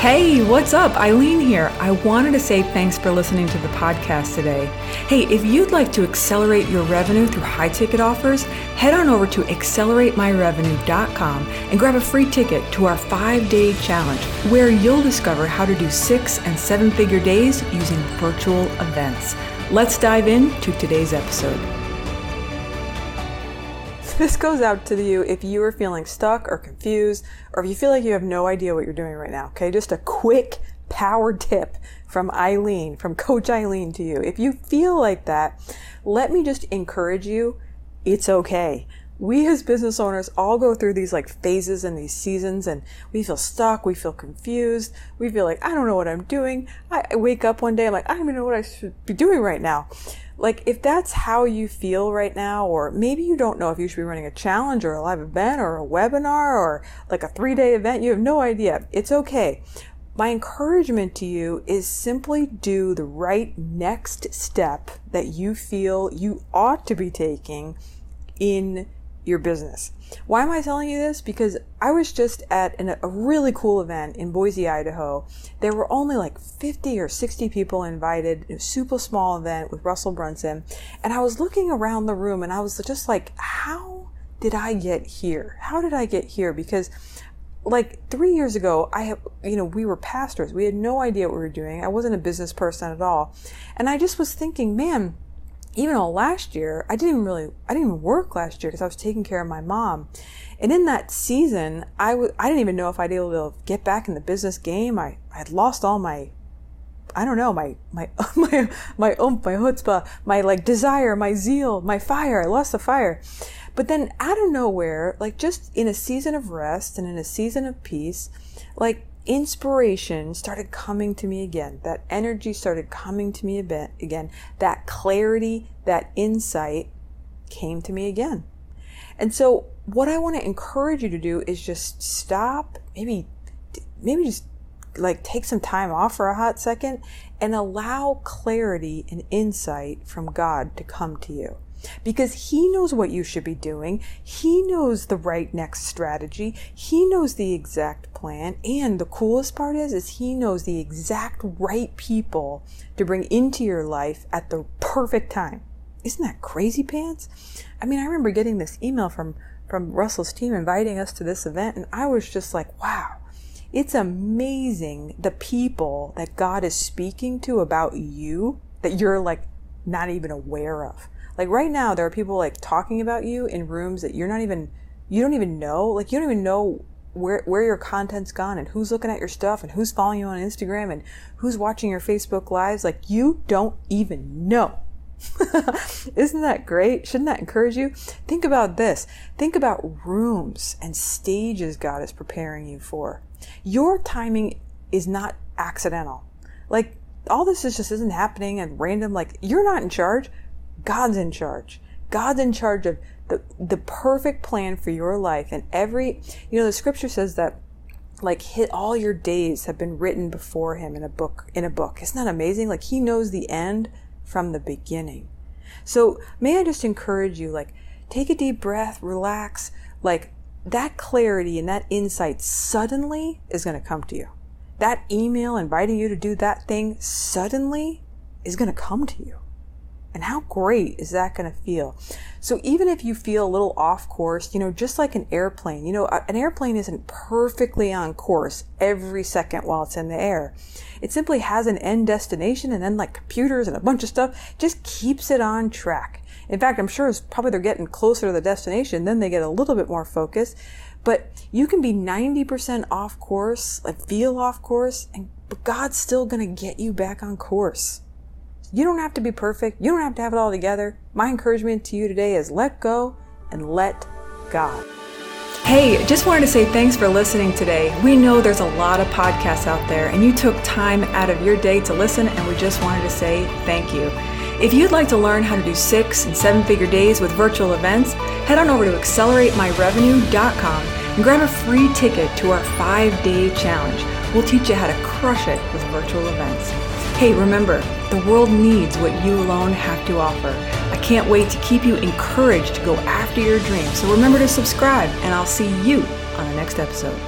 Hey, what's up? Eileen here. I wanted to say thanks for listening to the podcast today. Hey, if you'd like to accelerate your revenue through high ticket offers, head on over to acceleratemyrevenue.com and grab a free ticket to our five day challenge where you'll discover how to do six and seven figure days using virtual events. Let's dive into today's episode. This goes out to you if you are feeling stuck or confused, or if you feel like you have no idea what you're doing right now. Okay, just a quick power tip from Eileen, from Coach Eileen to you. If you feel like that, let me just encourage you. It's okay. We as business owners all go through these like phases and these seasons and we feel stuck. We feel confused. We feel like, I don't know what I'm doing. I wake up one day, like, I don't even know what I should be doing right now like if that's how you feel right now or maybe you don't know if you should be running a challenge or a live event or a webinar or like a three day event you have no idea it's okay my encouragement to you is simply do the right next step that you feel you ought to be taking in your business. Why am I telling you this? Because I was just at an, a really cool event in Boise, Idaho. There were only like 50 or 60 people invited, a super small event with Russell Brunson. And I was looking around the room and I was just like, how did I get here? How did I get here? Because like three years ago, I have, you know, we were pastors. We had no idea what we were doing. I wasn't a business person at all. And I just was thinking, man, even all last year, I didn't even really, I didn't even work last year because I was taking care of my mom. And in that season, I w- I didn't even know if I'd be able to get back in the business game. I, I had lost all my, I don't know, my, my, my, my oomph, my chutzpah, my like desire, my zeal, my fire. I lost the fire. But then out of nowhere, like just in a season of rest and in a season of peace, like inspiration started coming to me again. That energy started coming to me bit again. That clarity, that insight came to me again. And so what I want to encourage you to do is just stop, maybe, maybe just like take some time off for a hot second and allow clarity and insight from God to come to you because he knows what you should be doing. He knows the right next strategy. He knows the exact plan. And the coolest part is, is he knows the exact right people to bring into your life at the perfect time. Isn't that crazy pants? I mean, I remember getting this email from, from Russell's team inviting us to this event and I was just like, wow. It's amazing the people that God is speaking to about you that you're like not even aware of. Like right now, there are people like talking about you in rooms that you're not even, you don't even know. Like you don't even know where where your content's gone and who's looking at your stuff and who's following you on Instagram and who's watching your Facebook lives. Like you don't even know. Isn't that great? Shouldn't that encourage you? Think about this. Think about rooms and stages God is preparing you for. Your timing is not accidental. Like all this is just isn't happening and random. Like you're not in charge. God's in charge. God's in charge of the, the perfect plan for your life. And every, you know, the scripture says that like hit all your days have been written before him in a book, in a book. Isn't that amazing? Like he knows the end from the beginning. So may I just encourage you, like, take a deep breath, relax, like that clarity and that insight suddenly is going to come to you. That email inviting you to do that thing suddenly is going to come to you. And how great is that going to feel? So even if you feel a little off course, you know, just like an airplane, you know, an airplane isn't perfectly on course every second while it's in the air. It simply has an end destination and then like computers and a bunch of stuff just keeps it on track. In fact, I'm sure it's probably they're getting closer to the destination, then they get a little bit more focused. But you can be 90% off course, like feel off course, and but God's still going to get you back on course. You don't have to be perfect. You don't have to have it all together. My encouragement to you today is let go and let God. Hey, just wanted to say thanks for listening today. We know there's a lot of podcasts out there, and you took time out of your day to listen, and we just wanted to say thank you. If you'd like to learn how to do six and seven figure days with virtual events, head on over to acceleratemyrevenue.com and grab a free ticket to our five day challenge. We'll teach you how to crush it with virtual events. Hey, remember, the world needs what you alone have to offer. I can't wait to keep you encouraged to go after your dreams. So remember to subscribe, and I'll see you on the next episode.